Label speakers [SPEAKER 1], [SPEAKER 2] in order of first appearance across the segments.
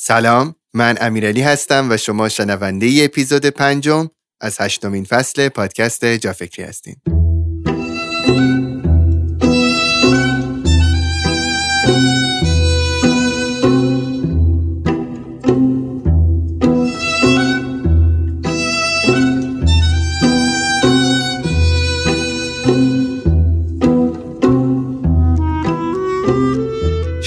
[SPEAKER 1] سلام من امیرعلی هستم و شما شنونده ای اپیزود پنجم از هشتمین فصل پادکست جافکری هستین.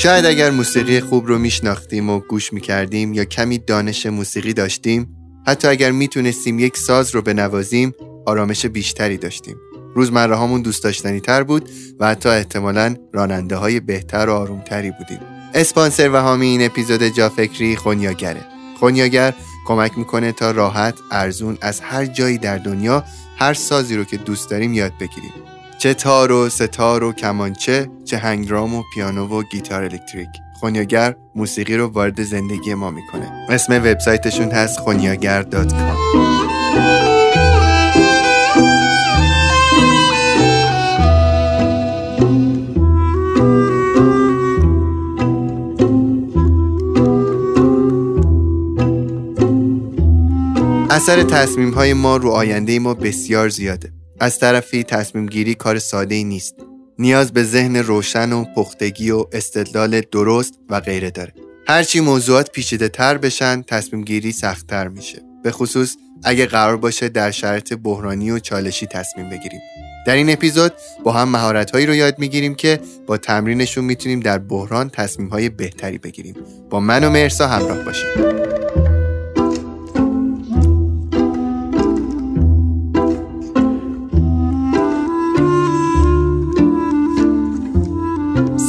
[SPEAKER 1] شاید اگر موسیقی خوب رو میشناختیم و گوش می‌کردیم یا کمی دانش موسیقی داشتیم حتی اگر می‌تونستیم یک ساز رو بنوازیم آرامش بیشتری داشتیم. روزمره هامون دوست داشتنی تر بود و حتی احتمالا راننده های بهتر و آرومتری بودیم. اسپانسر و حامی این اپیزود جافکری خونیاگره. خونیاگر کمک می‌کنه تا راحت ارزون از هر جایی در دنیا هر سازی رو که دوست داریم یاد بگیریم. چه تار و ستار و کمانچه چه هنگرام و پیانو و گیتار الکتریک. خونیاگر موسیقی رو وارد زندگی ما می‌کنه. اسم وبسایتشون هست خونیاگر.com اثر تصمیم های ما رو آینده ما بسیار زیاده. از طرفی تصمیم گیری کار ساده ای نیست. نیاز به ذهن روشن و پختگی و استدلال درست و غیره داره. هرچی موضوعات پیچیده تر بشن تصمیم گیری سخت تر میشه. به خصوص اگه قرار باشه در شرط بحرانی و چالشی تصمیم بگیریم. در این اپیزود با هم مهارت هایی رو یاد می‌گیریم که با تمرینشون می‌تونیم در بحران تصمیم های بهتری بگیریم. با من و مرسا همراه باشیم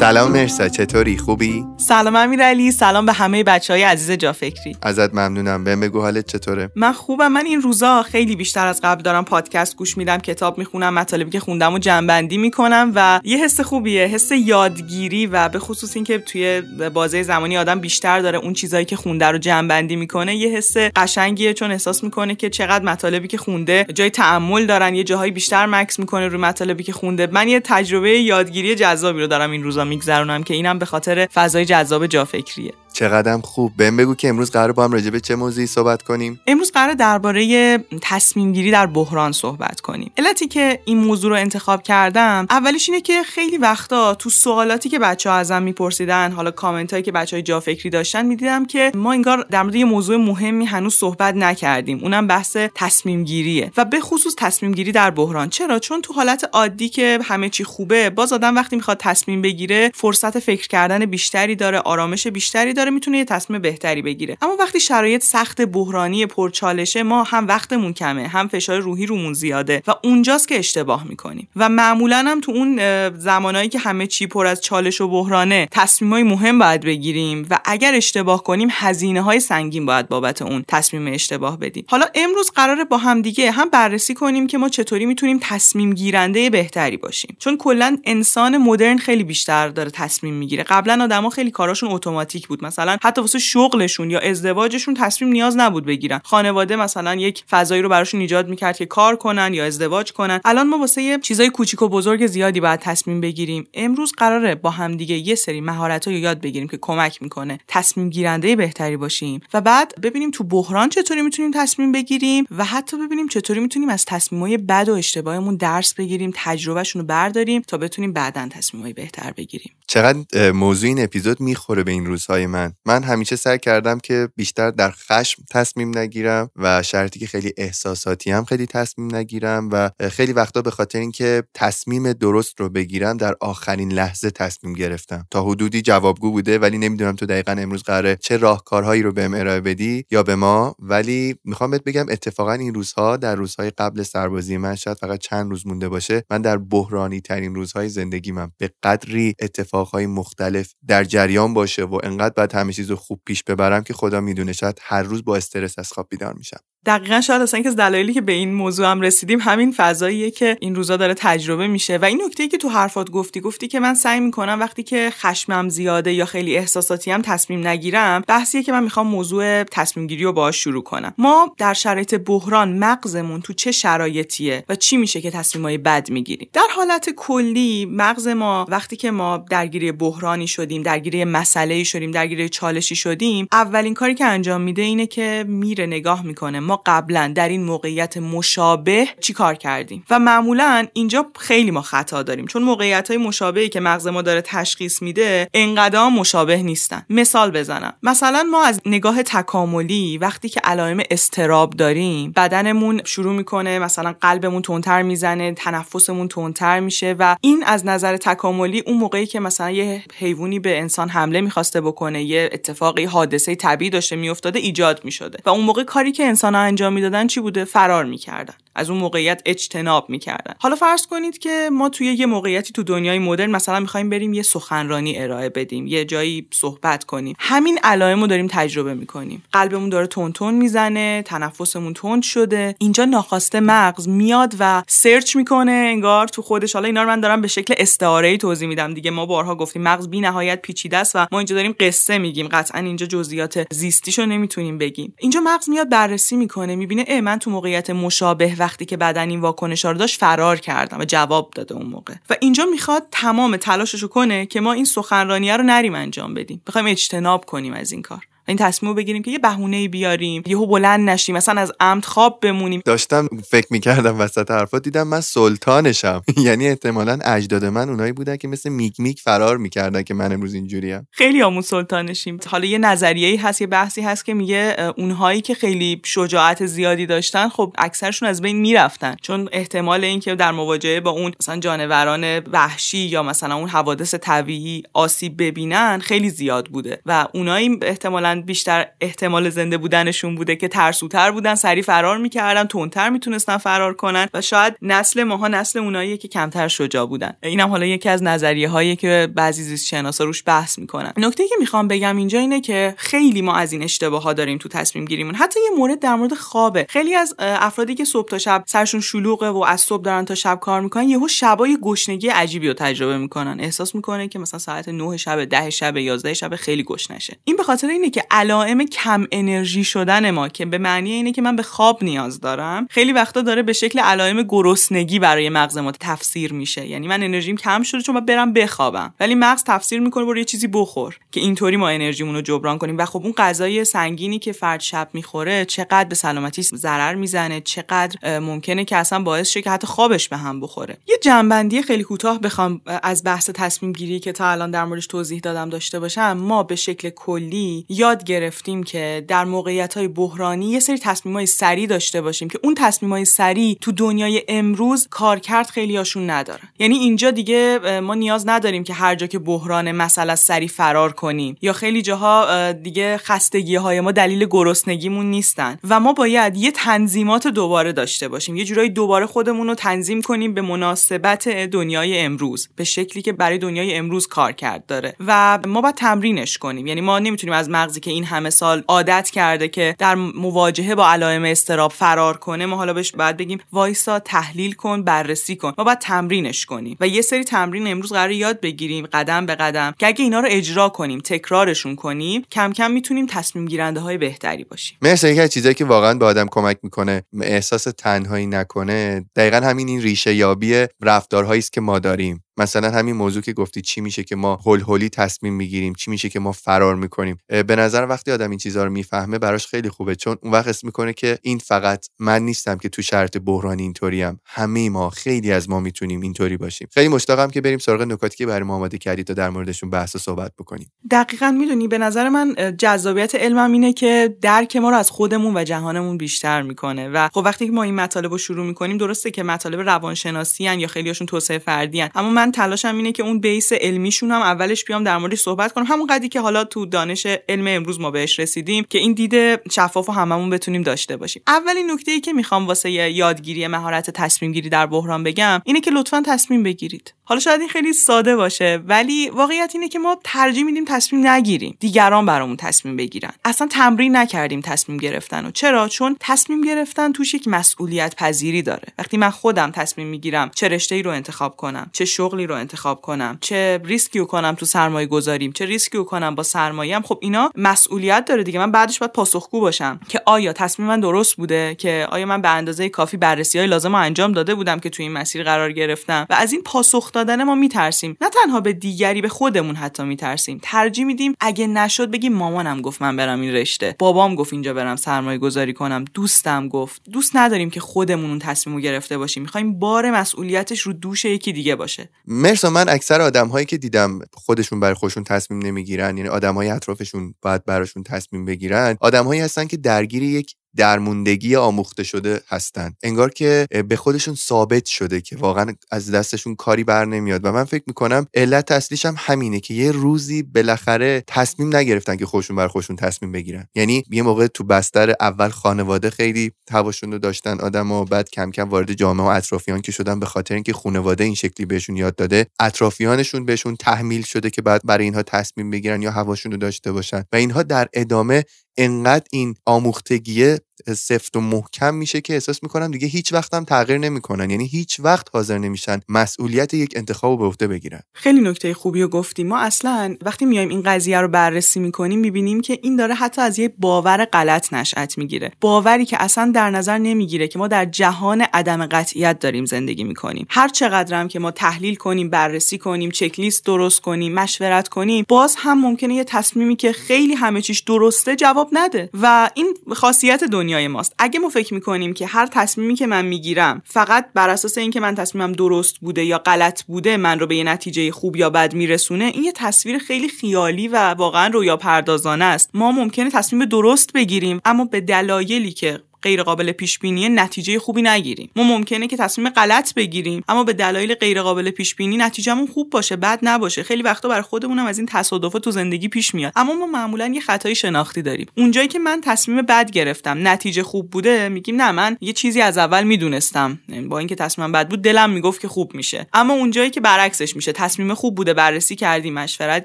[SPEAKER 1] سلام مرسا چطوری؟ خوبی؟
[SPEAKER 2] سلام امیرعلی سلام به همه بچه های عزیز جافکری.
[SPEAKER 1] ازت ممنونم. بهم بگو حالت چطوره؟
[SPEAKER 2] من خوبم. من این روزا خیلی بیشتر از قبل دارم پادکست گوش میدم کتاب می‌خونم مطالبی که خوندم و جنبندی می‌کنم و یه حس خوبیه حس یادگیری و به خصوص اینکه توی بازه زمانی آدم بیشتر داره اون چیزایی که خونده رو جنبندی می‌کنه یه حس قشنگیه چون احساس می‌کنه که چقدر مطالبی که خونده جای تعمل دارن یه جاهای بیشتر مکس می‌کنه روی مطالبی که خونده. من یه تجربه یادگیری جذابی رو دارم این روزا میگذرونم که اینم به خاطر فضای جذاب جافکریه.
[SPEAKER 1] چقدرم خوب. بهم بگو که امروز قرار با هم راجع به چه موضوعی صحبت کنیم؟
[SPEAKER 2] امروز قرار درباره تصمیم گیری در بحران صحبت کنیم. علتی که این موضوع رو انتخاب کردم اولش اینه که خیلی وقتا تو سوالاتی که بچه ها ازم میپرسیدن حالا کامنت هایی که بچه های جا فکری داشتن می‌دیدم که ما انگار در مورد یه موضوع مهمی هنوز صحبت نکردیم. اونم بحث تصمیم گیریه و به خصوص تصمیم گیری در بحران. چرا؟ چون تو حالت عادی که همه چی خوبه باز آدم وقتی می‌خواد تصمیم بگیره فرصت فکر کردن بیشتری داره آرامش بیشتری داره می‌تونه یه تصمیم بهتری بگیره. اما وقتی شرایط سخت بحرانی پرچالشه ما هم وقتمون کمه هم فشار روحی رومون زیاده و اونجاست که اشتباه می‌کنیم. و معمولا هم تو اون زمانایی که همه چی پر از چالش و بحرانه تصمیمای مهم باید بگیریم و اگر اشتباه کنیم هزینه های سنگین باید بابت اون تصمیم اشتباه بدیم. حالا امروز قراره با هم دیگه هم بررسی کنیم که ما چطوری می‌تونیم تصمیم گیرنده بهتری باشیم. چون کلا انسان مدرن خیلی بیشتر داره تصمیم می‌گیره. قبلا آدما خیلی کاراشون اتوماتیک بود. مثلا حتی واسه شغلشون یا ازدواجشون تصمیم نیاز نبود بگیرن. خانواده مثلا یک فضایی رو براشون ایجاد می‌کرد که کار کنن یا ازدواج کنن. الان ما واسه چیزای کوچیک و بزرگ زیادی باید تصمیم بگیریم. امروز قراره با هم دیگه یه سری مهارت رو یاد بگیریم که کمک می‌کنه تصمیم گیرنده بهتری باشیم و بعد ببینیم تو بحران چطوری می‌تونیم تصمیم بگیریم و حتی ببینیم چطوری می‌تونیم از تصمیمای بد و اشتباهمون درس بگیریم تجربهشون رو برداریم تا بتونیم بعدا تصمیمای بهتر بگیریم.
[SPEAKER 1] چقدر موضوع این اپیزود می‌خوره به این روزهای من؟ من. همیشه سعی کردم که بیشتر در خشم تصمیم نگیرم و شرطی که خیلی احساساتی هم خیلی تصمیم نگیرم و خیلی وقتا به خاطر اینکه تصمیم درست رو بگیرم در آخرین لحظه تصمیم گرفتم. تا حدودی جوابگو بوده ولی نمی‌دونم تو دقیقا امروز قراره چه راهکارهایی رو بهم ارائه بدی یا به ما. ولی می‌خوام بهت بگم اتفاقا این روزها در روزهای قبل سربازی من شاید فقط چند روز مونده باشه من در بحرانی ترین روزهای زندگی من به قدری اتفاقهای مختلف در جریان باشه و انقدر بعد همه چیز خوب پیش ببرم که خدا می‌دونه شاید هر روز با استرس از خواب بیدار میشم.
[SPEAKER 2] دقیقا شاید اصلا که از دلایلی که به این موضوع هم رسیدیم همین فضاییه که این روزا داره تجربه میشه. و این نکته که تو حرفات گفتی گفتی که من سعی می‌کنم وقتی که خشمم زیاده یا خیلی احساساتی هم تصمیم نگیرم بحثیه که من می‌خوام موضوع تصمیم گیری رو باهاش شروع کنم. ما در شرایط بحران مغزمون تو چه شرایطیه و چی میشه که تصمیمای بد می‌گیریم؟ در حالت کلی مغز ما وقتی که ما درگیری بحرانی شدیم درگیری مسئله شدیم درگیری چالشی شدیم اولین کاری که انجام میده اینه که میره نگاه می‌کنه. ما قبلا در این موقعیت مشابه چی کار کردیم؟ و معمولا اینجا خیلی ما خطا داریم چون موقعیت های مشابهی که مغز ما داره تشخیص میده انقدر مشابه نیستن. مثال بزنم. مثلا ما از نگاه تکاملی وقتی که علائم استراب داریم بدنمون شروع می‌کنه مثلا قلبمون تندتر می‌زنه تنفسمون تندتر میشه و این از نظر تکاملی اون موقعی که مثلا یه حیوانی به انسان حمله می‌خواسته بکنه یه اتفاقی حادثه طبیعی داشته میافتاده ایجاد می‌شده. و اون موقع کاری که انسان انجام می‌دادن چی بوده؟ فرار می‌کردن. از اون موقعیت اجتناب می‌کردن. حالا فرض کنید که ما توی یه موقعیتی تو دنیای مدرن مثلا می‌خوایم بریم یه سخنرانی ارائه بدیم یه جایی صحبت کنیم. همین علائم رو داریم تجربه می‌کنیم. قلبمون داره تون تون می‌زنه تنفسمون تند شده. اینجا ناخواسته مغز میاد و سرچ می‌کنه انگار تو خودش. حالا اینا رو من دارم به شکل استعاره ای توضیح میدم. دیگه ما بارها گفتیم مغز بی نهایت پیچیده است و ما اینجا داریم قصه میگیم. قطعا اینجا جزئیات زیستیشو نمی‌تونیم بگیم. اینجا مغز میاد بررسی می‌بینه ای من تو موقعیت مشابه وقتی که بدن این واکنش رو داشت فرار کردم و جواب داده اون موقع. و اینجا می‌خواد تمام تلاششو کنه که ما این سخنرانیه رو نریم انجام بدیم. بخوایم اجتناب کنیم از این کار. این تصمیم بگیریم که یه بهونه بیاریم. یهو بلند نشیم مثلا از عمد خواب بمونیم.
[SPEAKER 1] داشتم فکر می‌کردم وسط حرفات دیدم من سلطانشم. یعنی احتمالا اجداد من اونایی بودن که مثل میگ میگ فرار می‌کردن که من امروز اینجوریم
[SPEAKER 2] خیلی همون سلطانشیم. حالا یه نظریه‌ای هست یه بحثی هست که میگه اونهایی که خیلی شجاعت زیادی داشتن خب اکثرشون از بین می‌رفتن. چون احتمال اینکه در مواجهه با اون مثلا جانوران وحشی یا مثلا اون حوادث طبیعی آسیب ببینن خیلی زیاد بوده. و اونایی احتمالا بیشتر احتمال زنده بودنشون بوده که ترسوتر بودن سری فرار می‌کردن تندتر می‌تونستن فرار کنن و شاید نسل ماها نسل اونایی که کمتر شجاع بودن. اینم حالا یکی از نظریه هایی که بعضی زیست شناسا روش بحث می‌کنن. نکته که می‌خوام بگم اینجا اینه که خیلی ما از این اشتباه ها داریم تو تصمیم گیریمون. حتی یه مورد در مورد خوابه. خیلی از افرادی که صبح تا شب سرشون شلوغه و از صبح دارن تا شب کار می‌کنن یهو شبای گشنگی عجیبی رو تجربه می‌کنن. احساس می‌کنه که مثلا ساعت 9 شب 10 شب 11 شب خیلی گشنشه. این به خاطر اینه که علائم کم انرژی شدن ما که به معنی اینه که من به خواب نیاز دارم. خیلی وقتا داره به شکل علائم گرسنگی برای مغز ما تفسیر میشه. یعنی من انرژیم کم شده چون برم بخوابم. ولی مغز تفسیر می‌کنه برو یه چیزی بخور. که اینطوری ما انرژیمون جبران کنیم. و خب اون غذای سنگینی که فرد شب می‌خوره چقدر به سلامتی ضرر می‌زنه چقدر ممکنه که اصلا باعث شه که حتی خوابش به هم بخوره. یه جنبندی خیلی کوتاه بخوام از بحث تصمیم گیری که تا الان در موردش توضیح دادم داشته باشم. ما به شکل کلی یاد گرفتیم که در موقعیت های بحرانی یه سری تصمیم های سریع داشته باشیم که اون تصمیم های سریع تو دنیای امروز کارکرد خیلی هاشون ندارن یعنی اینجا دیگه ما نیاز نداریم که هر جا که بحران مسئله سریع فرار کنیم. یا خیلی جاها دیگه خستگی های ما دلیل گرسنگیمون نیستن. و ما باید یه تنظیمات دوباره داشته باشیم. یه جورایی دوباره خودمون رو تنظیم کنیم به مناسبت دنیای امروز به شکلی که برای دنیای امروز کارکرد داره. و ما باید تمرینش کنیم. یعنی ما نمی‌تونیم از مغزی که این همه سال عادت کرده که در مواجهه با علائم استراب فرار کنه ما حالا بهش بعد بگیم وایسا تحلیل کن بررسی کن ما باید تمرینش کنیم. و یه سری تمرین امروز قرار یاد بگیریم قدم به قدم که اگه اینا رو اجرا کنیم تکرارشون کنیم کم کم می‌تونیم تصمیم گیرنده های بهتری باشیم.
[SPEAKER 1] مرسی یکی از چیزایی که واقعا به آدم کمک می‌کنه احساس تنهایی نکنه دقیقا همین این ریشه یابی رفتارهایی است که ما داریم. مثلا همین موضوع که گفتی چی میشه که ما هول هولی تصمیم می‌گیریم چی میشه که ما فرار می‌کنیم. به نظر وقتی آدم این چیزها رو می‌فهمه براش خیلی خوبه چون اون وقت اسم می‌کنه که این فقط من نیستم که تو شرط بحرانی اینطوریم. همه ما خیلی از ما می‌تونیم اینطوری باشیم. خیلی مشتاقم که بریم سراغ نکاتی که برای ما آماده کردی تا در موردشون بحث و صحبت بکنیم.
[SPEAKER 2] دقیقا می‌دونی به نظر من جذابیت علمم اینه که درک ما رو از خودمون و جهانمون بیشتر می‌کنه و خب وقتی که ما این مطالب رو شروع می‌کنیم درسته که مطالب روانشناسی یا خیلیاشون توسعه فردی اما من تلاشم اینه که اون بیس علمیشون هم اولش بیام در موردش صحبت کنم. همون قدری که حالا تو دانش علم امروز ما بهش رسیدیم که این دید شفاف و هممون بتونیم داشته باشیم. اولین نکته ای که می‌خوام واسه یادگیری مهارت تصمیم گیری در بحران بگم اینه که لطفا تصمیم بگیرید. حالا شاید این خیلی ساده باشه ولی واقعیت اینه که ما ترجیح میدیم تصمیم نگیریم. دیگران برامون تصمیم بگیرن. اصلا تمرین نکردیم تصمیم گرفتن و. چرا؟ چون تصمیم گرفتن توش یک مسئولیت پذیری داره. وقتی من خودم تصمیم می‌گیرم چه رشته ای رو انتخاب کنم چه شغلی رو انتخاب کنم چه ریسکی رو کنم تو سرمایه گذاریم چه ریسکی رو کنم با سرمایه خب اینا مسئولیت داره دیگه. من بعدش باید پاسخگو باشم که آیا تصمیم من درست بوده که آیا من به اندازه کافی بررسی های لازم رو انجام داده بودم که تو این مسیر قرار گرفتم. و از این پاسخ دادن ما میترسیم. نه تنها به دیگری به خودمون حتی میترسیم. ترجیح میدیم اگه نشد بگیم مامانم گفت من برم این رشته. بابام گفت اینجا برم سرمایه گذاری کنم. دوستم گفت. دوست نداریم که خودمون اون تصمیم رو گرفته باشیم. می‌خوایم بار مسئولیتش رو دوش یکی دیگه باشه.
[SPEAKER 1] مرسا من اکثر آدم هایی که دیدم خودشون برای خودشون تصمیم نمی‌گیرن یعنی آدم های اطرافشون باید براشون تصمیم بگیرن آدمهایی هستن که درگیر یک درموندگی آموخته شده هستن انگار که به خودشون ثابت شده که واقعا از دستشون کاری بر نمیاد. و من فکر می‌کنم علت اصلیش هم همینه که یه روزی بالاخره تصمیم نگرفتن که خودشون بر خودشون تصمیم بگیرن. یعنی یه موقع تو بستر اول خانواده خیلی هواشون رو داشتن آدم و بعد کم کم وارد جامعه و اطرافیان که شدن به خاطر اینکه خانواده این شکلی بهشون یاد داده اطرافیانشون بهشون تحمیل شده که بعد برای اینها تصمیم بگیرن یا هواشون رو داشته باشن. و اینها در ادامه انقدر این آموختگیه سفت و محکم میشه که احساس می‌کنم دیگه هیچ وقت هم تغییر نمی‌کنن. یعنی هیچ وقت حاضر نمیشن مسئولیت یک انتخاب به عهده بگیرن.
[SPEAKER 2] خیلی نکته خوبی رو گفتیم ما اصلا وقتی میایم این قضیه رو بررسی می‌کنیم می‌بینیم که این داره حتی از یه باور غلط نشأت می‌گیره. باوری که اصلا در نظر نمی‌گیره که ما در جهان عدم قطعیت داریم زندگی می‌کنیم. هر چقدرم که ما تحلیل کنیم بررسی کنیم چک لیست درست کنیم مشورت کنیم باز هم ممکنه یه تصمیمی که خیلی همه چیش درسته جواب نده. و این خاصیت دنیای ماست. اگه ما فکر می‌کنیم که هر تصمیمی که من می‌گیرم فقط بر اساس اینکه من تصمیمم درست بوده یا غلط بوده من رو به یه نتیجه خوب یا بد میرسونه این یه تصویر خیلی خیالی و واقعا رویا پردازانه است. ما ممکنه تصمیم درست بگیریم اما به دلایلی که غیر قابل پیش بینی نتیجه خوبی نگیریم. ما ممکنه که تصمیم غلط بگیریم اما به دلایل غیر قابل پیش بینی نتیجهمون خوب باشه بد نباشه. خیلی وقتا برای خودمونم از این تصادفات تو زندگی پیش میاد. اما ما معمولا یه خطای شناختی داریم. اونجایی که من تصمیم بد گرفتم نتیجه خوب بوده میگیم نه من یه چیزی از اول می‌دونستم. با اینکه تصمیمم بد بود دلم می‌گفت که خوب میشه. اما اونجایی که برعکسش میشه تصمیم خوب بوده بررسی کردیم مشورت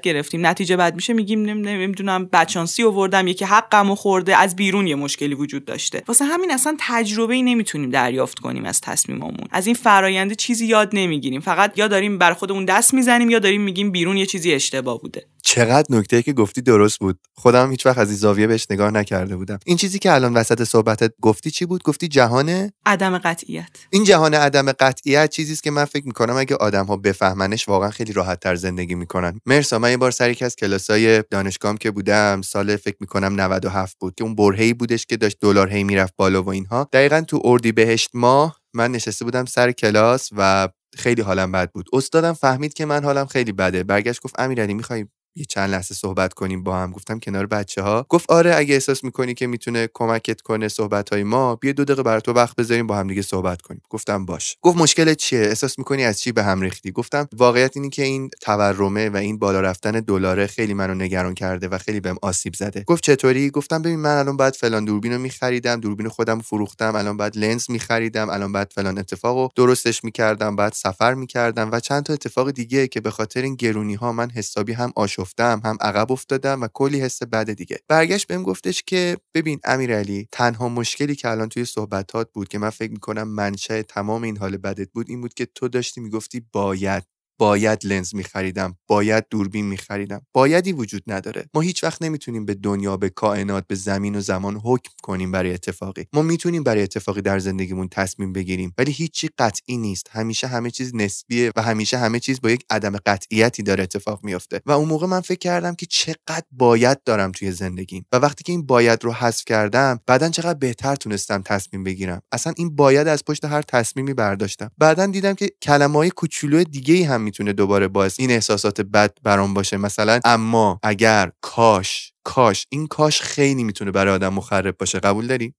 [SPEAKER 2] گرفتیم نتیجه بد میشه میگیم نمی‌دونم بچانسی آوردم یکی حقمو خورده از بیرون یه مشکلی وجود داشته. همین اصلا تجربه ای نمی‌تونیم دریافت کنیم از تصمیممون از این فراینده چیزی یاد نمی‌گیریم. فقط یا داریم بر خودمون دست می‌زنیم یا داریم میگیم بیرون یه چیزی اشتباه بوده.
[SPEAKER 1] چقدر نکته که گفتی درست بود. خودم هیچ وقت از این زاویه بهش نگاه نکرده بودم. این چیزی که الان وسط صحبتت گفتی چی بود؟ گفتی جهان
[SPEAKER 2] عدم قطعیت.
[SPEAKER 1] این جهان عدم قطعیت چیزی است که من فکر می‌کنم اگه آدم ها بفهمنش واقعا خیلی راحت تر زندگی می‌کنن. مرسا من یه بار سر از کلاسای دانشگاهم که بودم سال فکر می‌کنم 97 بود که اون برهه‌ای بودش که داشت دلار هی می‌رفت بالا و اینها. دقیقا تو اردی بهشت ماه من نشسته بودم سر کلاس و خیلی حالم بد بود. استادم فهمید که من حالم خیلی بده. برگشت گفت امیرعلی می‌خوای یه چند لحظه صحبت کنیم با هم. گفتم کنار بچه ها گفت آره اگه احساس می‌کنی که می‌تونه کمکت کنه صحبت های ما بیا دو دقیقه برای تو وقت بذاریم با هم دیگه صحبت کنیم. گفتم باش گفت مشکل چیه؟ احساس می‌کنی از چی به هم ریختی؟ گفتم واقعیت اینی که این تورمه و این بالا رفتن دلاره خیلی منو نگران کرده و خیلی بهم آسیب زده. گفت چطوری؟ گفتم ببین من الان باید فلان دوربین رو میخریدم دوربین خودم فروختم الان باید لنز میخریدم الان باید فلان اتفاقو درستش می‌کردم بعد سفر می‌کردم و چند تا اتفاق دیگه که به خاطر این گرونی ها من حسابی هم آشفتم هم عقب افتادم و کلی حس بد دیگه. برگشت بهم گفتش که ببین امیرعلی تنها مشکلی که الان توی صحبتات بود که من فکر می‌کنم منشأ تمام این حال بدت بود این بود که تو داشتی می‌گفتی باید باید لنز میخریدم باید دوربین میخریدم. بایدی وجود نداره. ما هیچ وقت نمی‌تونیم به دنیا به کائنات به زمین و زمان حکم کنیم برای اتفاقی. ما می‌تونیم برای اتفاقی در زندگیمون تصمیم بگیریم ولی هیچی قطعی نیست. همیشه همه چیز نسبیه و همیشه همه چیز با یک عدم قطعیتی داره اتفاق میافته. و اون موقع من فکر کردم که چقدر باید دارم توی زندگیم. و وقتی که این باید رو حذف کردم بعدا چقدر بهتر تونستم تصمیم بگیرم. اصلا این باید از پشت هر تصمیمی برداشتم. بعدا دیدم که کلمه کوچولو دیگه هم می‌تونه دوباره باعث این احساسات بد برام باشه. مثلا اما اگر کاش کاش این کاش خیلی می‌تونه برای آدم مخرب باشه. قبول داری؟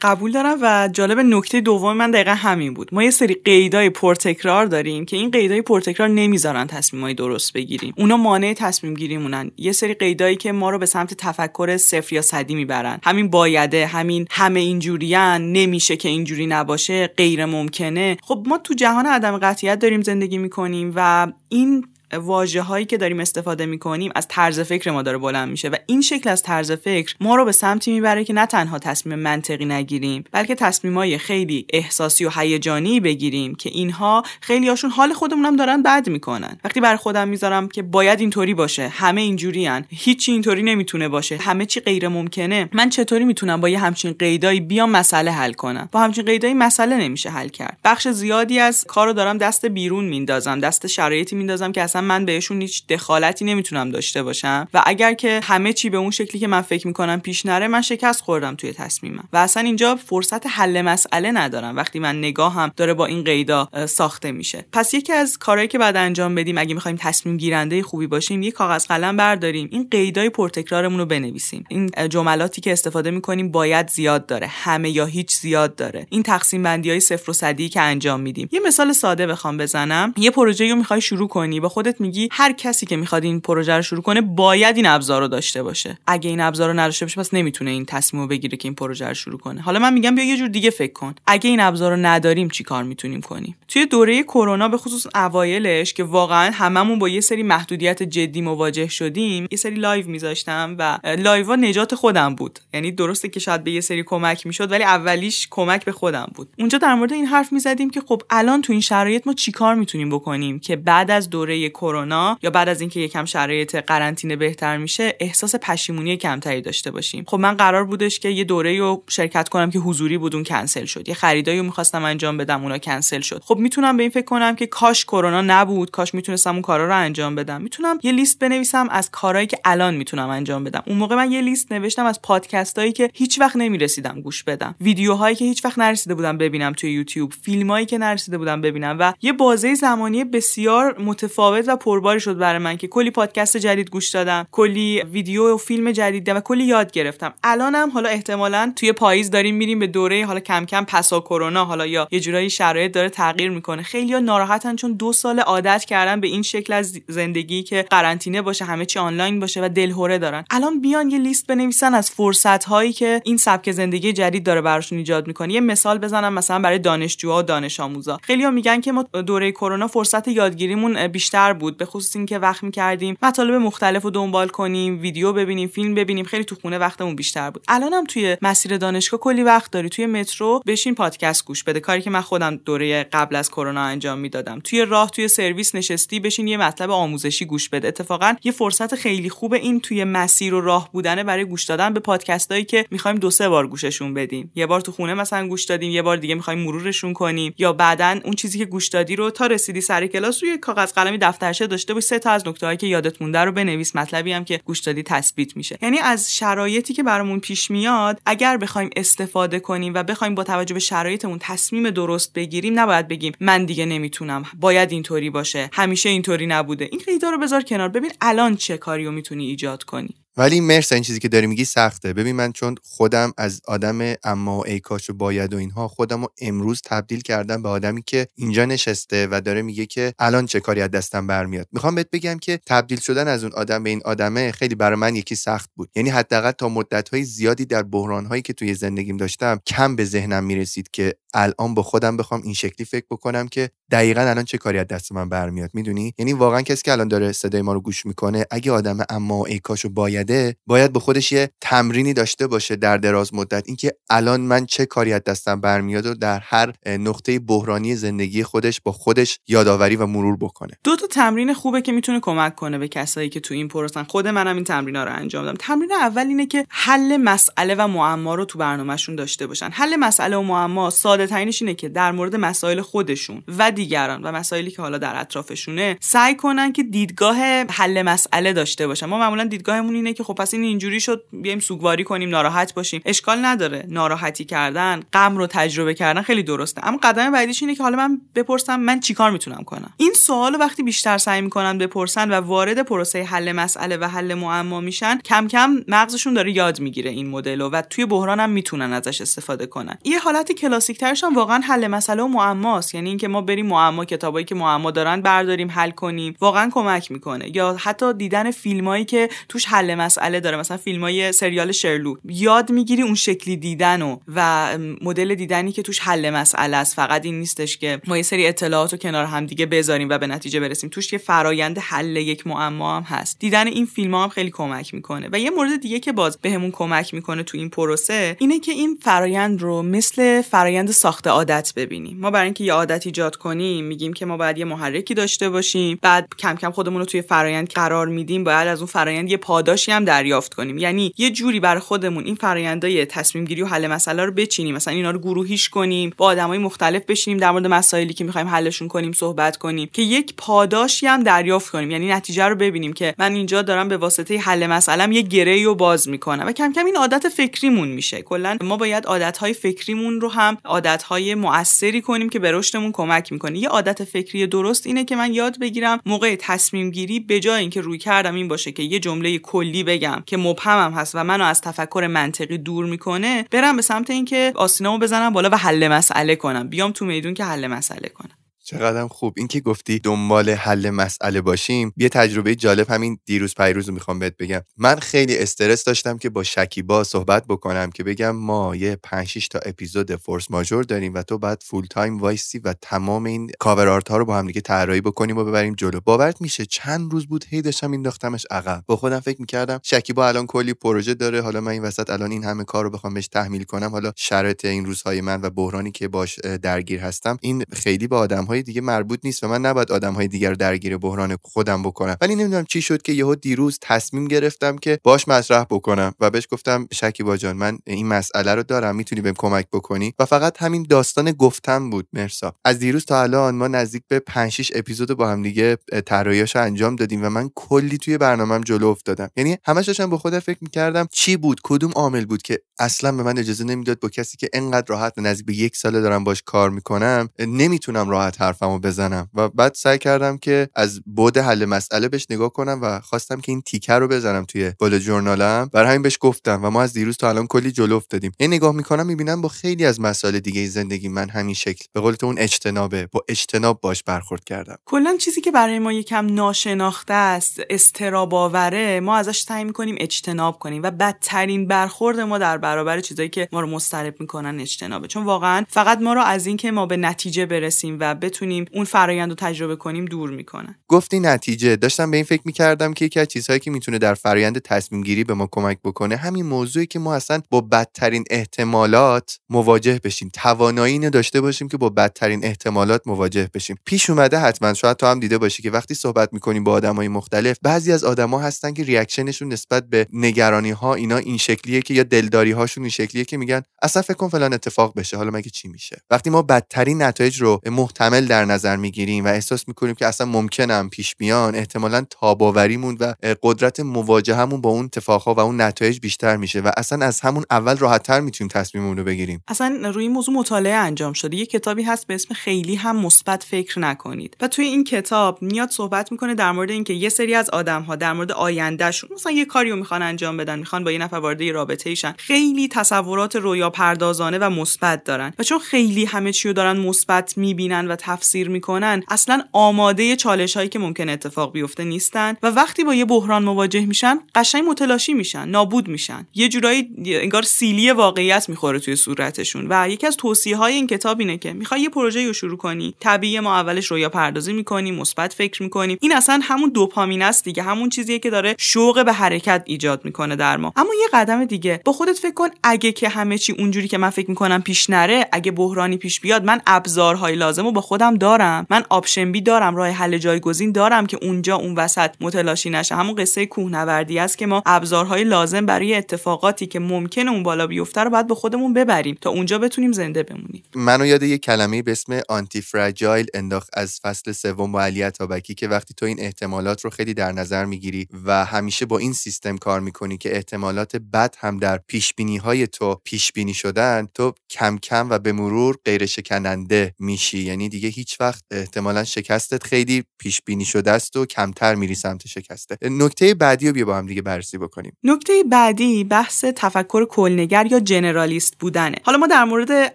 [SPEAKER 2] قبول دارم و جالب نکته دوم من دقیقا همین بود. ما یه سری قیدای پرتکرار داریم که این قیدای پرتکرار نمی‌ذارن تصمیمای درست بگیریم. اونا مانع تصمیم گیریمونن یه سری قیدایی که ما رو به سمت تفکر صفر یا صدی می‌برن. همین بایده همین همه اینجوریان نمیشه که اینجوری نباشه غیر ممکنه خب ما تو جهان عدم قطعیت داریم زندگی می‌کنیم و این واژه هایی که داریم استفاده می‌کنیم از طرز فکر ما داره بلند میشه و این شکل از طرز فکر ما رو به سمتی می‌بره که نه تنها تصمیم منطقی نگیریم بلکه تصمیمای خیلی احساسی و هیجانی بگیریم که اینها خیلی هاشون حال خودمونم دارن بد می‌کنن. وقتی بر خودم می‌ذارم که باید اینطوری باشه همه اینجوریان هیچی اینطوری نمی‌تونه باشه همه چی غیر ممکنه من چطوری می‌تونم با یه همچین قیدایی بیام مسئله حل کنم؟ با همچین قیدایی مسئله نمیشه حل کرد. بخش زیادی از کارو دارم دست بیرون میندازم دست شرایطی میندازم که اصلا من بهشون هیچ دخالتی نمی‌تونم داشته باشم و اگر که همه چی به اون شکلی که من فکر می‌کنم پیش نره من شکست خوردم توی تصمیمم. و اصلا اینجا فرصت حل مسئله ندارم. وقتی من نگاهم داره با این قیدا ساخته میشه. پس یکی از کارهایی که باید انجام بدیم اگه می‌خوایم تصمیم گیرنده خوبی باشیم یه کاغذ قلم برداریم. این قیدای پرتکرارمون رو بنویسیم. این جملاتی که استفاده می‌کنیم باید زیاد داره. همه یا هیچ زیاد داره. این تقسیم بندی های صفر و صدی که انجام میدیم. یه مثال ساده بخوام بزنم. یه پروژه رو می‌خوای شروع کنی با خودت میگی هر کسی که می‌خواد این پروژه رو شروع کنه باید این ابزار رو داشته باشه. اگه این ابزار رو نداشته باشه پس نمی‌تونه این تصمیم رو بگیره که این پروژه رو شروع کنه. حالا من میگم بیا یه جور دیگه فکر کن. اگه این ابزار رو نداریم چیکار می‌تونیم کنیم؟ توی دوره کرونا به خصوص اوایلش که واقعا هممون با یه سری محدودیت جدی مواجه شدیم یه سری live میذاشتم و live نجات خودم بود. یعنی درسته که شاید به یه سری کمک می‌شد ولی اولیش کمک به خودم بود. اونجا در مورد این حرف می‌زدیم که خب الان تو این شرایط ما چیکار می‌تونیم بکنیم که بعد از دوره کرونا یا بعد از اینکه یکم شرایط قرنطینه بهتر میشه احساس پشیمونی کمتری داشته باشیم. خب من قرار بودش که یه دوره رو شرکت کنم که حضوری بود اون کنسل شد. یه خریدایی می‌خواستم انجام بدم اونا کنسل شد. خب می‌تونم به این فکر کنم که کاش کرونا نبود کاش می‌تونستم اون کارا رو انجام بدم. می‌تونم یه لیست بنویسم از کارهایی که الان می‌تونم انجام بدم. اون موقع من یه لیست نوشتم از پادکستایی که هیچ وقت نمی‌رسیدم گوش بدم. ویدیوهایی که هیچ وقت نرسیده بودم ببینم توی یوتیوب. فیلمایی که نرسیده بودم ببینم. و یه بازه زمانی بسیار متفاوت و پرباری شد برای من که کلی پادکست جدید گوش دادم کلی ویدیو و فیلم جدید دیدم و کلی یاد گرفتم. الانم حالا احتمالا توی پاییز داریم میریم به دوره حالا کم کم پسا کرونا حالا یا یه جورایی شرایط داره تغییر می‌کنه. خیلی ناراحتن چون دو سال عادت کردن به این شکل از زندگی که قرنطینه باشه همه چی آنلاین باشه و دلهوره دارن. الان بیان یه لیست بنویسن از فرصت هایی که این سبک زندگی جدید داره براشون ایجاد می‌کنه. یه مثال بزنم مثلا برای دانشجوها و دانش آموزا خیلی ها میگن که ما دوره کرونا فرصت یادگیریمون بیشتر بود به خصوص اینکه وقت می‌کردیم مطالب مختلف رو دنبال کنیم ویدیو ببینیم فیلم ببینیم خیلی تو خونه وقتمون بیشتر بود. الانم توی مسیر دانشگاه کلی وقت داری. توی مترو بشین پادکست گوش بده. کاری که من خودم دوره قبل از کرونا انجام می‌دادم. توی راه توی سرویس نشستی بشین یه مطلب آموزشی گوش بده. اتفاقا یه فرصت خیلی خوبه این توی مسیر و راه بودنه برای گوش دادن به پادکستایی که می‌خوایم دو سه بار گوششون بدیم. یه بار تو خونه مثلا گوش دادیم یه بار دیگه می‌خوایم مرورشون کنیم. یا بعدا اون چیزی که گوش دادی رو تا رسیدی سر کلاس روی کاغذ قلمی دفترچه داشته باش. سه تا از نکته‌هایی که یادت مونده رو بنویس. مطلبی هم که گوش دادی تثبیت میشه. یعنی از شرایطی که برامون پیش میاد اگر بخوایم استفاده کنیم و بخوایم با توجه به شرایطمون تصمیم درست بگیریم نباید بگیم من دیگه نمی‌تونم. باید اینطوری باشه. همیشه اینطوری نبوده. این قیدا رو بذار کنار. ببین الان چه کاریو می‌تونی ایجاد کنی.
[SPEAKER 1] ولی مرس این چیزی که داری میگی سخته. ببین من چون خودم از آدم اما ای کاش و باید و اینها خودم رو امروز تبدیل کردم به آدمی که اینجا نشسته و داره میگه که الان چه کاری از دستم برمیاد. می‌خوام بهت بگم که تبدیل شدن از اون آدم به این آدمه خیلی برای من یکی سخت بود. یعنی حداقل تا مدت های زیادی در بحران هایی که توی زندگیم داشتم کم به ذهنم می‌رسید که الان با خودم بخوام این شکلی فکر بکنم که دقیقا الان چه کاری از دست من برمیاد. می‌دونی؟ یعنی واقعا کسی که الان داره صدای ما رو گوش می‌کنه اگه آدم اما ای کاشو بایده باید به خودش یه تمرینی داشته باشه در دراز مدت. اینکه الان من چه کاری از دستم برمیاد و در هر نقطه بحرانی زندگی خودش با خودش یادآوری و مرور بکنه.
[SPEAKER 2] دو تا تمرین خوبه که می‌تونه کمک کنه به کسایی که تو این پروسن. خود منم این تمرینا رو انجام دادم. تمرین اول اینه که حل مسئله و معما رو تو برنامهشون داشته باشن. حل مسئله و معما ساده ترینش اینه که در مورد مسائل خودشون و دیگران و مسائلی که حالا در اطرافشونه سعی کنن که دیدگاه حل مسئله داشته باشن. ما معمولا دیدگاهمون اینه که خب پس این اینجوری شد بیایم سوگواری کنیم ناراحت باشیم. اشکال نداره. ناراحتی کردن غم رو تجربه کردن خیلی درسته. اما قدم بعدیش اینه که حالا من بپرسم من چیکار می‌تونم کنم؟ این سوال وقتی بیشتر سعی می‌کنن بپرسن و وارد پروسه حل مسئله و حل معما میشن کم کم مغزشون داره یاد می‌گیره این مدل و توی بحران هم می‌تونن ازش استفاده کنن. یه حالت کلاسیک ترش هم واقعا حل مسئله و معماست. یعنی اینکه ما بریم معما کتابایی که معما دارن برداریم حل کنیم. واقعا کمک می‌کنه. یا حتی دیدن فیلمایی که توش حل مسئله داره. مثلا فیلمای سریال شرلو. یاد می‌گیری اون شکلی دیدن و و مدل دیدنی که توش حل مسئله است. فقط این نیستش که ما یه سری اطلاعات رو کنار هم دیگه بذاریم و به نتیجه برسیم. توش یه فرایند حل یک معما هم هست. دیدن این فیلم ها هم خیلی کمک می‌کنه. و یه مورد دیگه که باز بهمون کمک می‌کنه تو این پروسه اینه که این فرایند رو مثل فرایند ساخت عادت ببینیم. ما برای اینکه یه عادت ایجاد کنیم میگیم که ما باید یه محرکی داشته باشیم. بعد کم کم خودمون رو توی فرایند قرار میدیم. باید از اون فرایند یه پاداشی هم دریافت کنیم. یعنی یه جوری برای خودمون این فرایندای تصمیم گیری و حل مسئله رو بچینیم. مثلا اینا رو گروهیش کنیم با آدمای مختلف بشینیم در مورد مسائلی که می‌خوایم حلشون کنیم صحبت کنیم. که یک پاداشی هم دریافت کنیم. یعنی نتیجه رو ببینیم که من اینجا دارم به واسطه حل مسئله یه گره رو باز می‌کنم. و کم کم این عادت فکریمون میشه. کلا ما باید عادتهای فکریمون رو هم عادتهای موثری کنیم که به رشدمون کمک می‌کنه. یه عادت فکری درست اینه که من یاد بگیرم موقع تصمیم گیری به جای اینکه روی کردم این باشه که یه جمله کلی بگم که مبهمم هست و منو از تفکر منطقی دور می‌کنه برم به سمت اینکه آسینامو بزنم بالا و حل مسئله کنم. بیام تو میدون که حل مسئله کنم.
[SPEAKER 1] چقدر خوب. این که گفتی دنبال حل مسئله باشیم یه تجربه جالب همین دیروز پریروز رو می‌خوام بهت بگم. من خیلی استرس داشتم که با شکیبا صحبت بکنم که بگم ما یه 5 تا اپیزود force majeure داریم و تو باید full time وایسی و تمام این cover art ها رو با هم دیگه طراحی بکنیم و ببریم جلو. باورت میشه چند روز بود هی داشتم مینداختمش عقب. با خودم فکر می‌کردم شکیبا الان کلی پروژه داره حالا من این وسط الان این همه کار رو بخوام بهش تحمیل کنم. حالا شرایط این روزهای من و بحرانی که باش درگیر هستم این خیلی با آدم دیگه مربوط نیست و من نباید آدم های دیگر رو درگیر بحران خودم بکنم. ولی نمی‌دونم چی شد که یهو دیروز تصمیم گرفتم که باش مطرح بکنم و بهش گفتم شکیبا جان من این مسئله رو دارم می‌تونی بهم کمک بکنی؟ و فقط همین داستان گفتم بود مرسا. از دیروز تا الان ما نزدیک به 5 6 اپیزود با هم دیگه طراحیاشو انجام دادیم و من کلی توی برنامه‌ام جلو افتادم. یعنی همش داشتم با خودم فکر می‌کردم چی بود کدوم عامل بود که اصلا به من اجازه نمی‌داد با کسی که انقدر راحت نزدیک به یک ساله دارم باش کار می‌کنم نمی‌تونم راحت حرفمو بزنم. و بعد سعی کردم که از بود حل مسئله بهش نگاه کنم و خواستم که این تیکه رو بزنم توی بال جورنالم. برای همین بهش گفتم و ما از دیروز تا الان کلی جلو افتادیم. این نگاه می‌کنم می‌بینم با خیلی از مسائل دیگه زندگی من همین شکل. به قول اون اجتنابه با اجتناب باش برخورد کردم.
[SPEAKER 2] کلا چیزی که برای ما یکم ناشناخته است استراب آوره ما ازش سعی می‌کنیم اجتناب کنیم و بدترین برخورد ما در برابر چیزایی که ما رو مضطرب می‌کنن اجتنابه. چون واقعا فقط ما رو از اینکه ما به نتیجه برسیم و بتونیم اون فرایند رو تجربه کنیم دور می‌کنن
[SPEAKER 1] گفتی نتیجه. داشتم به این فکر می‌کردم که یکی از چیزهایی که می‌تونه در فرایند تصمیم گیری به ما کمک بکنه همین موضوعی که ما اصلا با بدترین احتمالات مواجه بشیم. توانایی داشته باشیم که با بدترین احتمالات مواجه بشیم. پیش اومده حتما شاید تو هم دیده باشی که وقتی صحبت می‌کنیم با آدمای مختلف بعضی از آدما هستن که ریاکشنشون نسبت به نگرانی ها اینا این شکلیه که یا دلداری هاشون این شکلیه که میگن اصلا فکر کن فلان اتفاق بشه حالا مگه چی میشه؟ وقتی ما بدترین نتایج رو محتمل در نظر می‌گیریم و احساس می‌کنیم که اصلا ممکنم پیش بیان. احتمالا تاباوریمون و قدرت مواجهمون با اون اتفاقها و اون نتایج بیشتر میشه و اصلا از همون اول راحتتر می‌تونیم تصمیممون رو بگیریم.
[SPEAKER 2] اصلا روی این موضوع مطالعه انجام شده. یه کتابی هست به اسم خیلی هم مثبت فکر نکنید. و توی این کتاب میاد صحبت می‌کنه در مورد اینکه یه سری از آدم ها در مورد آیندهشون مثلا یه کاری رو می‌خوان انجام بدن می‌خوان با یه نفر وارد رابطه ایشن خیلی تصورات رویا پردازانه و مثبت دارن. و چون خیلی همه چی رو دارن مثبت می‌بینن و تفسیر می‌کنن اصلا آماده چالش هایی که ممکن اتفاق بیفته نیستن و وقتی با یه بحران مواجه میشن قشنگ متلاشی میشن نابود میشن. یه جورایی انگار سیلی واقعیت می‌خوره توی صورتشون و یکی از توصیه های این کتاب اینه که می‌خوای یه پروژه رو شروع کنی. طبیعی ما اولش رویا پردازی می‌کنیم مثبت فکر می‌کنیم. این اصلا همون دوپامین است دیگه همون چیزیه که داره شوق به حرکت ایجاد می‌کنه در ما. اما یه قدم دیگه با خودت فکر کن اگه که همه چی اونجوری که من فکر می‌کنم پیش نره اگه بحرانی پیش بیاد من ابزارهای لازم رو با خودم دارم. من option B دارم راه حل جایگزین دارم که اونجا اون وسط متلاشی نشه. همون قصه کوهنوردی است که ما ابزارهای لازم برای اتفاقاتی که ممکنه اون بالا بیفته رو باید به خودمون ببریم تا اونجا بتونیم زنده بمونیم.
[SPEAKER 1] منو یاد یه کلمه به اسم آنتی فراجایل انداخت از فصل سوم با علی عطابکی که وقتی تو این احتمالات رو خیلی در نظر می‌گیری و همیشه با این سیستم کار می‌کنی که احتمالات بد هم در پیش بینی های تو پیش بینی شدن تو کم کم و به مرور غیر شکننده میشی. یعنی هیچ وقت احتمالا شکستت خیلی پیش بینی شده است و کمتر میری سمت شکسته. نکته بعدی رو بیا با هم دیگه بررسی بکنیم.
[SPEAKER 2] نکته بعدی بحث تفکر کل‌نگر یا generalist بودنه. حالا ما در مورد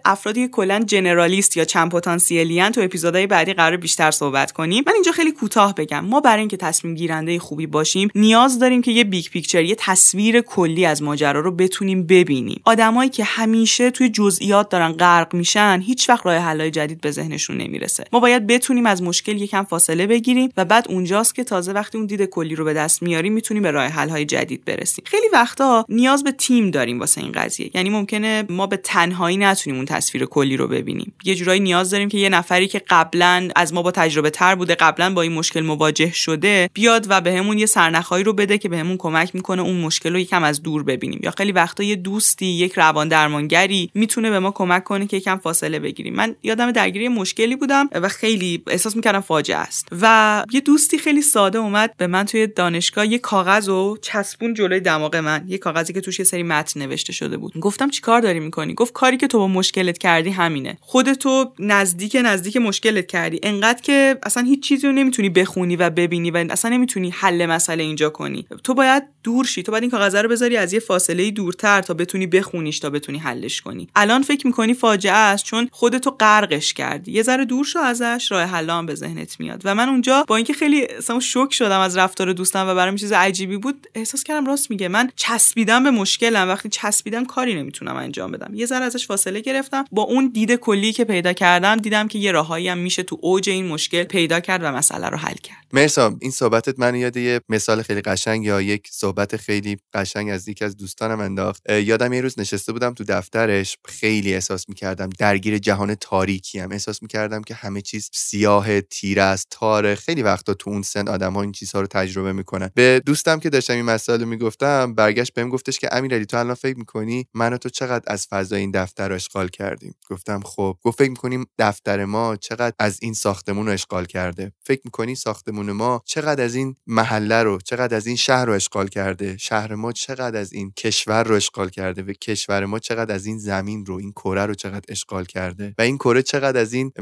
[SPEAKER 2] افرادی که کلا generalist یا چند پتانسیلیان تو اپیزودهای بعدی قرار بیشتر صحبت کنیم. من اینجا خیلی کوتاه بگم. ما برای اینکه تصمیم گیرنده خوبی باشیم نیاز داریم که یه big picture یه تصویر کلی از ماجرا رو بتونیم ببینیم. آدمایی که همیشه توی جزئیات دارن غرق میشن هیچ وقت راه حلای جدید به ذهنشون نمی‌رسه ما باید بتونیم از مشکل یکم فاصله بگیریم و بعد اونجاست که تازه وقتی اون دید کلی رو به دست میاریم می‌تونیم به راه حل های جدید برسیم. خیلی وقتا نیاز به تیم داریم واسه این قضیه. یعنی ممکنه ما به تنهایی نتونیم اون تصویر کلی رو ببینیم. یه جورایی نیاز داریم که یه نفری که قبلا از ما با تجربه تر بوده قبلا با این مشکل مواجه شده بیاد و بهمون یه سرنخهایی رو بده که بهمون کمک می‌کنه اون مشکل رو یکم از دور ببینیم. یا خیلی وقتا یه دوستی یک روان درمانگری می‌تونه به ما کمک کنه که یکم فاصله بگیریم. من یادم درگیری مشکلی بودم و خیلی احساس می‌کردم فاجعه است. و یه دوستی خیلی ساده اومد به من توی دانشگاه یه کاغذ و چسبون جلوی دماغ من. یه کاغذی که توش یه سری متن نوشته شده بود. گفتم چیکار داری می‌کنی؟ گفت کاری که تو با مشکلت کردی همینه. خودتو نزدیک نزدیک مشکلت کردی. انقدر که اصلا هیچ چیزی رو نمی‌تونی بخونی و ببینی و اصلا نمی‌تونی حل مسئله اینجا کنی. تو باید دور شی. تو باید این کاغذ رو بذاری از یه فاصله دورتر تا بتونی بخونیش تا بتونی حلش کنی. الان فکر می‌کنی فاجعه است چون خودتو غرقش کردی. یه ذره شو ازش راه حل به ذهنت میاد. و من اونجا با اینکه خیلی اصلا شوک شدم از رفتار دوستم و برام چیز عجیبی بود احساس کردم راست میگه. من چسبیدم به مشکلم وقتی چسبیدم کاری نمی‌تونم انجام بدم. یه ذره ازش فاصله گرفتم. با اون دید کلی که پیدا کردم دیدم که یه راهایی هم میشه تو اوج این مشکل پیدا کرد و مسئله رو حل کرد.
[SPEAKER 1] مرسا این صحبتت من یاد یه مثال خیلی قشنگ یا یک صحبت خیلی قشنگ از یکی از دوستانم انداخت. یادم یه روز نشسته بودم تو دفترش خیلی احساس می‌کردم درگیر جهان تاریکی هم احساس می‌کردم همه چیز سیاه تیره است تاره. خیلی وقتا تو اون سن آدم ها این چیزها رو تجربه می‌کنن. به دوستم که داشتم این مسائل می‌گفتم برگشت بهم گفتش که امیرعلی تو الان فکر می‌کنی من و تو چقدر از فضای این دفتر رو اشغال کردیم؟ گفتم خب. گفت فکر می‌کنیم دفتر ما چقدر از این ساختمون رو اشغال کرده؟ فکر می‌کنی ساختمون ما چقدر از این محله رو چقدر از این شهر رو اشغال کرده؟ شهر ما چقدر از این کشور رو اشغال کرده؟ و کشور ما چقدر از این زمین رو این کره رو چقدر اشغال کرده؟ و این کره چقدر از این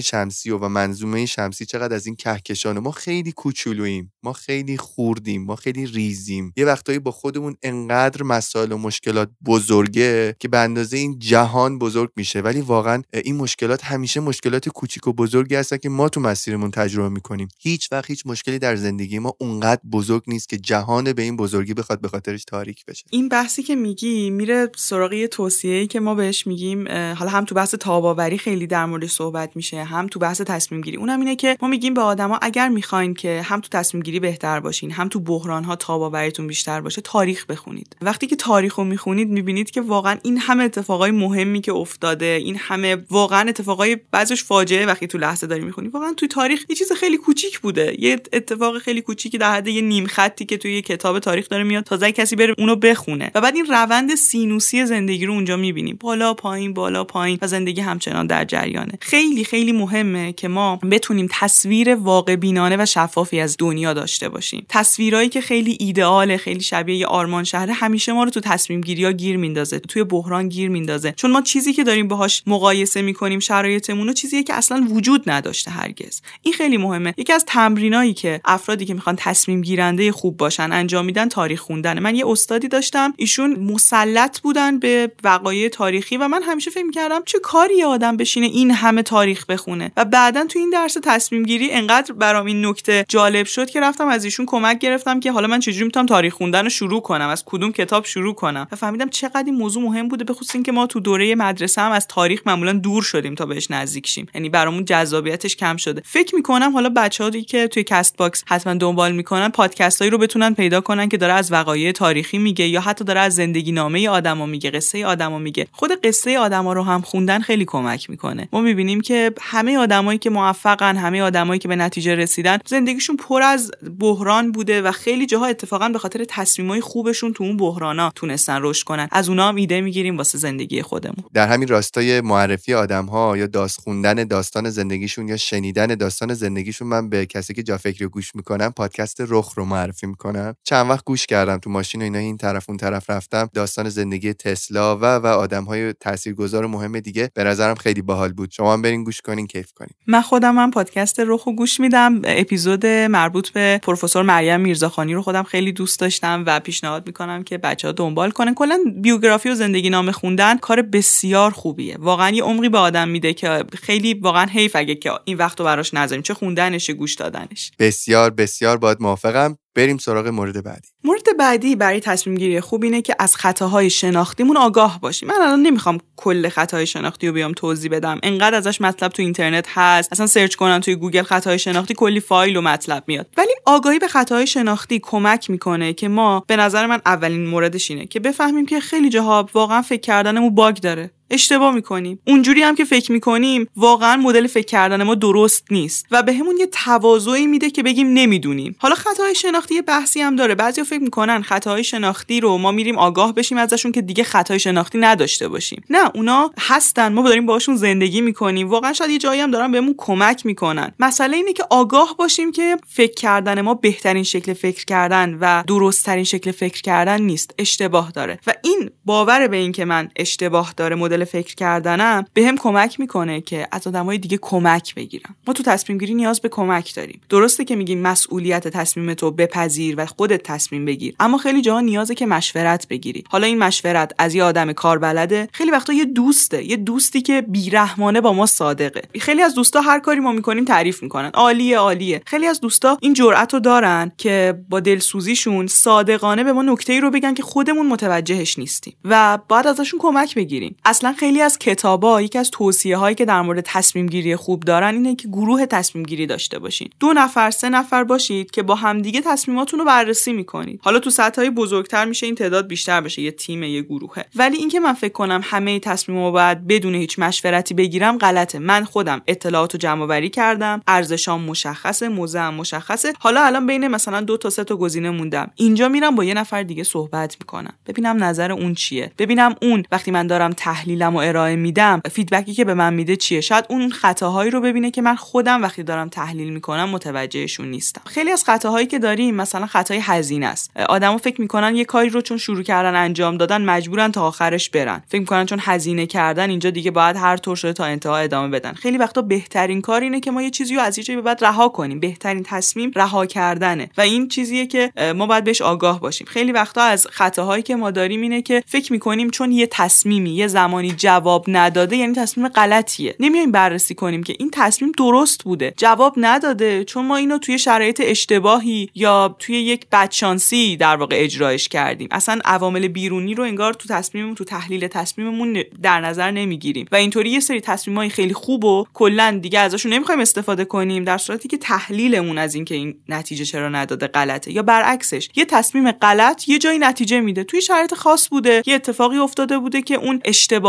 [SPEAKER 1] شمسی و, و منظومه شمسی چقدر از این کهکشان ما خیلی کوچولوییم. ما خیلی خوردیم. ما خیلی ریزیم. یه وقتایی با خودمون انقدر مسائل و مشکلات بزرگه که به اندازه این جهان بزرگ میشه. ولی واقعا این مشکلات همیشه مشکلات کوچیک و بزرگی هستن که ما تو مسیرمون تجربه می‌کنیم. هیچ وقت هیچ مشکلی در زندگی ما اونقدر بزرگ نیست که جهان به این بزرگی بخواد به خاطرش تاریک بشه.
[SPEAKER 2] این بحثی که میگی میره سراغ یه توصیه‌ای که ما بهش میگیم حالا هم تو بحث تاباوری خیلی در موردش صحبت میشه. هم تو بحث تصمیم گیری. اونم اینه که ما میگیم به آدما اگر می‌خواین که هم تو تصمیم گیری بهتر باشین هم تو بحران ها تاباوریتون بیشتر باشه تاریخ بخونید. وقتی که تاریخ رو می‌خونید می‌بینید که واقعا این همه اتفاقای مهمی که افتاده این همه واقعا اتفاقای بعضش فاجعه وقتی تو لحظه داری می‌خونی. واقعا توی تاریخ یه چیز خیلی کوچیک بوده. یه اتفاق خیلی کوچیکی در حد یه نیم خطی که توی یه کتاب تاریخ داره میاد تازه کسی بره اونو بخونه. و بعد این روند سینوسی زندگی رو اونجا می‌بینیم بالا پایین بالا پایین و زندگی همچنان در جریانه. خیلی خیلی مهمه که ما بتونیم تصویر واقع بینانه و شفافی از دنیا داشته باشیم. تصویرایی که خیلی ایدئاله خیلی شبیه یه آرمان شهره همیشه ما رو تو تصمیم گیری ها گیر میندازه توی بحران گیر میندازه. چون ما چیزی که داریم باهاش مقایسه می‌کنیم شرایطمون و چیزیه که اصلا وجود نداشته هرگز. این خیلی مهمه. یکی از تمرینایی که افرادی که می‌خوان تصمیم گیرنده خوب باشن انجام میدن تاریخ خوندن من یه استادی داشتم ایشون مسلط بودن به وقایع تاریخی و من همیشه فکر می‌کردم چه کاری آدم بشینه این همه تاریخ بخونه. و بعدا تو این درس تصمیم گیری انقدر برام این نکته جالب شد که رفتم از ایشون کمک گرفتم که حالا من چجوری می‌تونم تاریخ خوندن رو شروع کنم از کدوم کتاب شروع کنم. و فهمیدم چقدر این موضوع مهم بوده به خصوص اینکه ما تو دوره مدرسه هم از تاریخ معمولا دور شدیم تا بهش نزدیک شیم. یعنی برامون جذابیتش کم شده. فکر می‌کنم حالا بچه‌هایی که توی Castbox حتما دنبال می‌کنن پادکستایی رو بتونن پیدا کنن که داره از وقایع تاریخی میگه یا حتی داره از زندگی نامه آدما میگه قصه آدما میگه. خود قصه آدما رو هم خوندن خیلی کمک می‌کنه. ما می‌بینیم که همه آدمایی که موفقن همه آدمایی که به نتیجه رسیدن زندگیشون پر از بحران بوده و خیلی جاها اتفاقا به خاطر تصمیمای خوبشون تو اون بحرانا تونستن رشد کنن. از اونها هم ایده می‌گیریم واسه زندگی خودمون.
[SPEAKER 1] در همین راستای معرفی آدم ها یا داست خوندن داستان زندگیشون یا شنیدن داستان زندگیشون من به کسی که جا فکری گوش می‌کنم پادکست رخ رو معرفی می‌کنم. چند وقت گوش کردم تو ماشین و اینا این طرف اون طرف رفتم. داستان زندگی تسلا و و آدم های تاثیرگذار مهم دیگه به نظرم خیلی باحال بود. شما هم برین گوش کنین کیف کنین.
[SPEAKER 2] من خودم هم پادکست رخ گوش میدم. اپیزود مربوط به پروفسور مریم میرزاخانی رو خودم خیلی دوست داشتم و پیشنهاد می‌کنم که بچه ها دنبال کنن. کلا بیوگرافی و زندگی نامه خوندن کار بسیار خوبیه. واقعا یه عمری به آدم میده که خیلی واقعا حیف اگه که این وقت رو براش نذاریم. چه خوندنش گوش دادنش.
[SPEAKER 1] بسیار بسیار باهات موافقم. بریم سراغ مورد بعدی.
[SPEAKER 2] مورد بعدی برای تصمیم گیری خوب اینه که از خطاهای شناختیمون آگاه باشیم. من الان نمی‌خوام کل خطاهای شناختی رو بیام توضیح بدم. انقدر ازش مطلب تو اینترنت هست. اصلا search کنم توی گوگل خطاهای شناختی کلی فایل و مطلب میاد. ولی آگاهی به خطاهای شناختی کمک می‌کنه که ما به نظر من اولین موردش اینه که بفهمیم که خیلی جاها واقعا فکر کردنمون باگ داره. اشتباه می‌کنیم. اونجوری هم که فکر می‌کنیم واقعا مدل فکر کردن ما درست نیست و بهمون به یه تواضعی میده که بگیم نمی‌دونیم. حالا خطاهای شناختی یه بحثی هم داره. بعضیا فکر می‌کنن خطاهای شناختی رو ما میریم آگاه بشیم ازشون که دیگه خطای شناختی نداشته باشیم. نه اونا هستن. ما داریم باشون زندگی می‌کنیم. واقعا شاید یه جایی هم دارن بهمون کمک می‌کنن. مسئله اینه که آگاه باشیم که فکر کردن ما بهترین شکل فکر کردن و درست شکل فکر کردن نیست. اشتباه داره. و این باور به این که من اشتباه داره مدل فکر کردنم به هم کمک می‌کنه که از آدمای دیگه کمک بگیرم ما تو تصمیم گیری نیاز به کمک داریم. درسته که میگیم مسئولیت تصمیم تو بپذیر و خودت تصمیم بگیر اما خیلی جاها نیازه که مشورت بگیری. حالا این مشورت از یه آدم کاربلده خیلی وقتا یه دوسته یه دوستی که بیرحمانه با ما صادقه. خیلی از دوستا هر کاری ما می‌کنیم تعریف می‌کنن. عالیه عالیه. خیلی از دوستا این جرأت رو دارن که با دلسوزیشون صادقانه به ما نکته ای رو بگن که خودمون متوجهش نیستیم و بعد ازشون کمک بگیریم. اصلا خیلی از کتابا یکی از توصیه هایی که در مورد تصمیم گیری خوب دارن اینه که گروه تصمیم گیری داشته باشین. دو نفر سه نفر باشید که با همدیگه تصمیماتون رو بررسی می‌کنید. حالا تو سطح های بزرگتر میشه این تعداد بیشتر بشه یه تیم یه گروهه. ولی اینکه من فکر کنم همه تصمیمو باید بدون هیچ مشورتی بگیرم غلطه. من خودم اطلاعات رو جمع آوری کردم ارزشام مشخصه موزه مشخصه. حالا الان بین مثلا دو تا سه تا گزینه موندم. اینجا میرم با یه نفر دیگه صحبت می‌کنم. ببینم نظر اون چیه. ببینم اون وقتی من دارم تحلیلم و ارائه میدم. فیدبکی که به من میده چیه؟ شاید اون خطاهایی رو ببینه که من خودم وقتی دارم تحلیل می‌کنم متوجهشون نیستم. خیلی از خطاهایی که داریم مثلا خطای هزینه است. آدما فکر می‌کنن یه کاری رو چون شروع کردن انجام دادن مجبورن تا آخرش برن. فکر می‌کنن چون هزینه کردن اینجا دیگه باید هر طور شده تا انتها ادامه بدن. خیلی وقتا بهترین کار اینه که ما یه چیزی رو از یه به بعد رها کنیم. بهترین تصمیم رها کردنه. و این چیزیه که ما باید بهش آگاه باشیم. خیلی وقتا از خطاهایی که ما داریم اینه که فکر می‌کنیم چون یه تصمیمی یه زمانی جواب نداده یعنی تصمیم غلطیه. نمیایم بررسی کنیم که این تصمیم درست بوده. جواب نداده چون ما اینو توی شرایط اشتباهی یا توی یک بدشانسی در واقع اجرایش کردیم. اصلا عوامل بیرونی رو انگار تو تصمیممون تو تحلیل تصمیممون در نظر نمی‌گیریم. و اینطوری یه سری تصمیمای خیلی خوب و کلا دیگه ازشون نمی‌خوایم استفاده کنیم در صورتی که تحلیلمون از اینکه این نتیجه چرا نداده غلطه. یا برعکسش یه تصمیم غلط یه جایی نتیجه میده. توی شرایط خاص بوده یه اتفاقی افتاده بوده که اون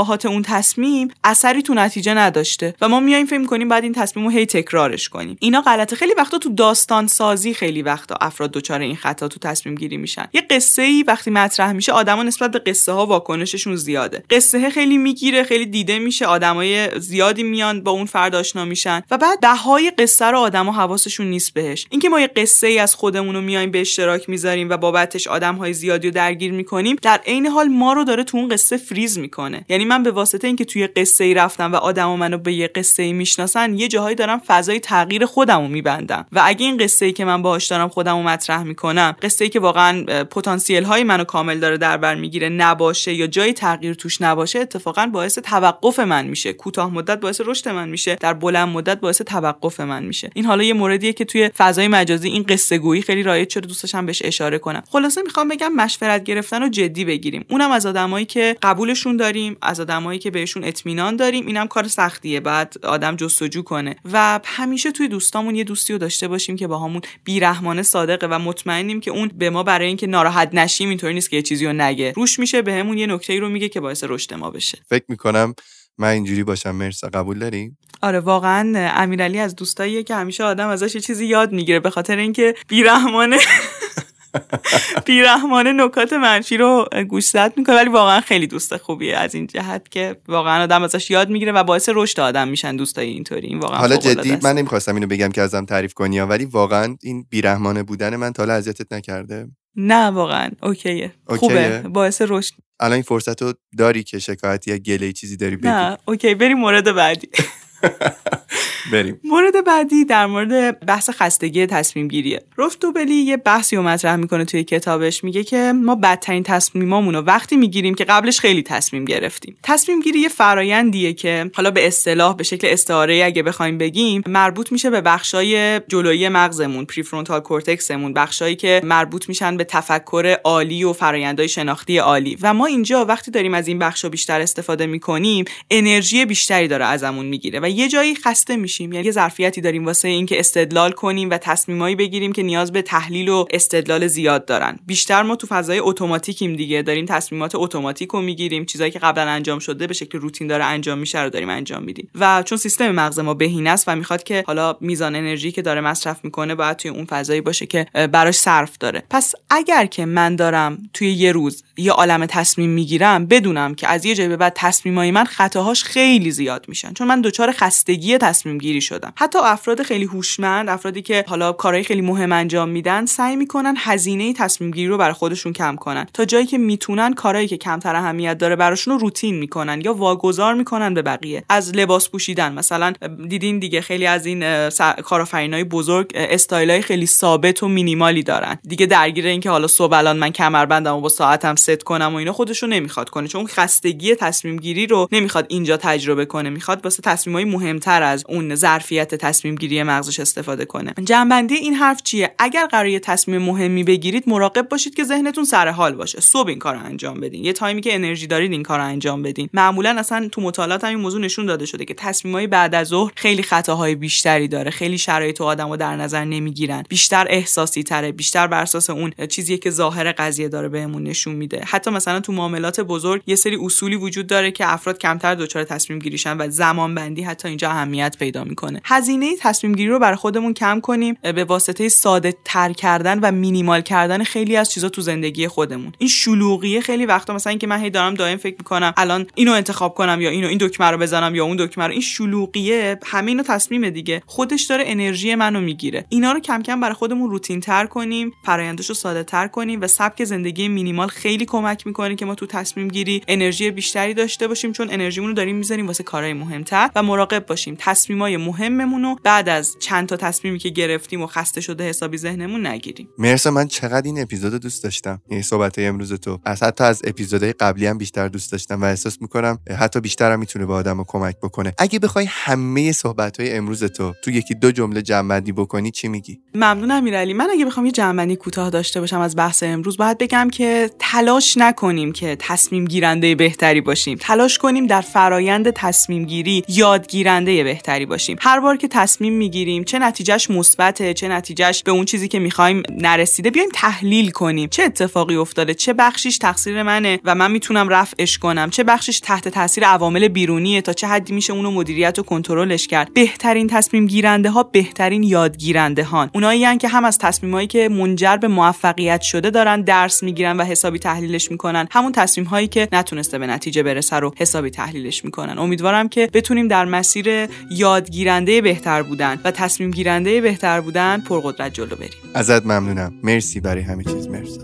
[SPEAKER 2] اشتباهات اون تصمیم اثری تو نتیجه نداشته و ما میایم فکر کنیم بعد این تصمیم رو هی تکرارش کنیم. اینا غلطه. خیلی وقتا تو داستان سازی خیلی وقتا افراد دچار این خطا تو تصمیم گیری میشن. یه قصه ای وقتی مطرح میشه آدما نسبت به قصه ها واکنششون زیاده. قصه خیلی می‌گیره خیلی دیده میشه آدمای زیادی میان با اون فرد آشنا میشن و بعد دههای قصه رو آدما حواسشون نیست بهش. اینکه ما یه قصه ای از خودمون رو میایم به اشتراک می‌ذاریم و بابتش آدمهای زیادی رو درگیر می‌کنیم در عین حال ما رو داره تو اون قصه فریز می‌کنه. یعنی من به واسطه اینکه توی قصه ای رفتم و آدم و منو به یه قصه ای می‌شناسن یه جاهایی دارم فضای تغییر خودم رو میبندم. و اگه این قصه ای که من باهاش دارم خودم رو مطرح می‌کنم قصه ای که واقعا پتانسیل های منو کامل داره در بر می‌گیره نباشه یا جای تغییر توش نباشه اتفاقا باعث توقف من میشه. کوتاه مدت باعث رشد من میشه. در بلند مدت باعث توقف من میشه. این حالا یه موردیه که توی فضای مجازی این قصه گویی خیلی رایج شده دوست داشتم بهش اشاره کنم. خلاصه می‌خوام بگم مشورت گرفتن رو جدی بگیریم. اونم از آدمایی که قبولشون داریم از آدمایی که بهشون اطمینان داریم اینم کار سختیه. بعد آدم جستجو کنه. و همیشه توی دوستامون یه دوستی رو داشته باشیم که باهامون بیرحمانه صادقه و مطمئنیم که اون به ما برای اینکه ناراحت نشیم اینطوری نیست که یه چیزی رو نگه. روش میشه بهمون یه نکته رو میگه که باعث رشد ما بشه.
[SPEAKER 1] فکر می‌کنم من اینجوری باشم. مرسا قبول داری؟
[SPEAKER 2] آره واقعا امیرعلی از دوستاییه که همیشه آدم ازش یه چیزی یاد می‌گیره به خاطر اینکه بیرحمانه. بیرحمانه نکات منفی رو گوشزد می‌کنه. ولی واقعا خیلی دوست خوبیه از این جهت که واقعا آدم ازش یاد می‌گیره و باعث رشد آدم میشن دوستای اینطوری. این واقعا
[SPEAKER 1] حالا جدی من نمی‌خواستم اینو بگم که ازم تعریف کنی ولی واقعا این بیرحمانه بودن من تا اذیتت نکرده.
[SPEAKER 2] نه واقعا. اوکیه, خوبه. باعث رشد.
[SPEAKER 1] الان این فرصت رو داری که شکایتی یا گله چیزی داری بگی.
[SPEAKER 2] نه OK. بریم مورد بعدی.
[SPEAKER 1] بریم.
[SPEAKER 2] مورد بعدی در مورد بحث خستگی تصمیم گیریه رولف دوبلی یه بحثی رو مطرح می‌کنه توی کتابش. میگه که ما بدترین تصمیمامون رو وقتی می‌گیریم که قبلش خیلی تصمیم گرفتیم. تصمیم گیری یه فرایندیه که حالا به اصطلاح به شکل استعاره اگه بخوایم بگیم مربوط میشه به بخشای جلویی مغزمون prefrontal cortex مون بخشایی که مربوط میشن به تفکر عالی و فرایندهای شناختی عالی. و ما اینجا وقتی داریم از این بخشا بیشتر استفاده می‌کنیم انرژی بیشتری داره ازمون می‌گیره. و یه جایی خسته میشیم. یعنی یه ظرفیتی داریم واسه اینکه استدلال کنیم و تصمیمایی بگیریم که نیاز به تحلیل و استدلال زیاد دارن. بیشتر ما تو فضای اتوماتیکیم دیگه. داریم تصمیمات اتوماتیک رو می‌گیریم. چیزایی که قبلا انجام شده به شکل روتین داره انجام میشه رو داریم انجام میدیم. و چون سیستم مغز ما بهینه است و می‌خواد که حالا میزان انرژی که داره مصرف می‌کنه باید توی اون فضایی باشه که براش صرف داره. پس اگر که من دارم توی یه روز یه عالم تصمیم می‌گیرم بدونم که از یه جایی به بعد تصمیمای من خطاهاش خیلی زیاد میشن. چون من دچار خستگی تصمیم گیری شدم. حتی افراد خیلی هوشمند افرادی که حالا کارهای خیلی مهم انجام میدن سعی می‌کنن هزینه تصمیم گیری رو برای خودشون کم کنن. تا جایی که می‌تونن کارهایی که کمتر اهمیت داره براشون رو روتین می‌کنن یا واگذار می‌کنن به بقیه. از لباس پوشیدن مثلا دیدین دیگه خیلی از این کارآفرینای بزرگ استایلای خیلی ثابت و مینیمالی دارن. دیگه درگیر اینکه حالا صبح الان من کمربندم و با ساعتم ست کنم و اینا خودشو نمی‌خواد کنه. چون خستگی تصمیم گیری رو نمی‌خواد اینجا تجربه کنه می‌خواد واسه تصمیمای مهمتر از اون ظرفیت تصمیم گیری مغزش استفاده کنه. جمع‌بندی این حرف چیه؟ اگر قرار یه تصمیم مهمی بگیرید مراقب باشید که ذهنتون سر حال باشه. صبح این کارو انجام بدین. یه time ی که انرژی دارید این کارو انجام بدین. معمولا اصلا تو مطالعات هم این موضوع نشون داده شده که تصمیمای بعد از ظهر خیلی خطاهای بیشتری داره. خیلی شرایط و آدمو در نظر نمی‌گیرن. بیشتر احساسی تره بیشتر بر اساس اون چیزی که ظاهر قضیه داره بهمون نشون میده. حتی مثلا تو معاملات بزرگ یه سری اصولی وجود داره که افراد کمتر دچار تصمیم گیریشن و زمان بندی حتی اینجا اهمیت پیدا می‌کنه. هزینه تصمیم گیری رو برای خودمون کم کنیم به واسطه ساده تر کردن و مینیمال کردن خیلی از چیزا تو زندگی خودمون. این شلوغیه خیلی وقتا مثلا اینکه من هی دارم دائم فکر می‌کنم الان اینو انتخاب کنم یا اینو این دکمه رو بزنم یا اون دکمه رو. این شلوغیه همه اینو تصمیم دیگه. خودش داره انرژی منو می‌گیره. اینا رو کم کم برای خودمون روتین تر کنیم فرایندش رو ساده تر کنیم و سبک زندگی مینیمال خیلی کمک می‌کنه که ما تو تصمیم گیری انرژی بیشتری داشته باشیم چون انرژیمون داریم می‌ذاریم واسه کارهای مهمتر و مراقب باشیم. تصمیمای مهممون رو بعد از چند تا تصمیمی که گرفتیم و خسته شده حسابی ذهنمون نگیریم.
[SPEAKER 1] مرسا من چقدر این اپیزود دوست داشتم. این صحبت امروز تو. از حتی از اپیزودهای قبلی هم بیشتر دوست داشتم و احساس می‌کنم حتی بیشتر هم می‌تونه به آدمو کمک بکنه. اگه بخوای همه صحبت های امروز تو تو یکی دو جمله جمع بکنی چی میگی؟
[SPEAKER 2] ممنون امیرعلی. من اگه بخوام یه جمع کوتاه داشته باشم از بحث امروز باید بگم که تلاش نکنیم که تصمیم گیرنده بهتری باشیم. تلاش کنیم در فرایند تصمیم گیری یادگیرنده بهتری باشیم. هر بار که تصمیم می‌گیریم چه نتیجهش مثبته چه نتیجهش به اون چیزی که می‌خوایم نرسیده بیایم تحلیل کنیم. چه اتفاقی افتاده؟ چه بخشیش تقصیر منه و من می‌تونم رفعش کنم؟ چه بخشش تحت تاثیر عوامل بیرونیه تا چه حدی میشه اونو مدیریت و کنترلش کرد؟ بهترین تصمیم گیرنده ها بهترین یادگیرنده هان اونایی که هم از تصمیمایی که منجر به موفقیت شده دارن درس می‌گیرن و حسابی تحلیلش می‌کنن. همون تصمیم هایی که نتونسته به نتیجه برسه رو حسابی تحلیلش می‌کنن. امیدوارم که بتونیم در مسیر یادگیرنده بهتر بودن و تصمیم گیرنده بهتر بودن پرقدرت جلو بریم.
[SPEAKER 1] ازت ممنونم. مرسی برای همه چیز. مرسی.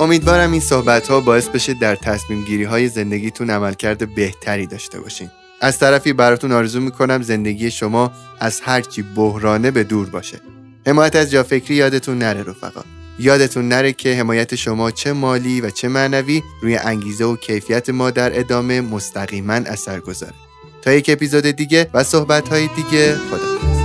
[SPEAKER 1] امیدوارم این صحبت ها باعث بشه در تصمیم گیری های زندگیتون عملکرد بهتری داشته باشین. از طرفی براتون آرزو می‌کنم زندگی شما از هرچی بحرانه به دور باشه. حمایت از جافکری یادتون نره رفقا. یادتون نره که حمایت شما چه مالی و چه معنوی روی انگیزه و کیفیت ما در ادامه مستقیما اثر گذاره تا یک اپیزود دیگه و صحبت های دیگه خدا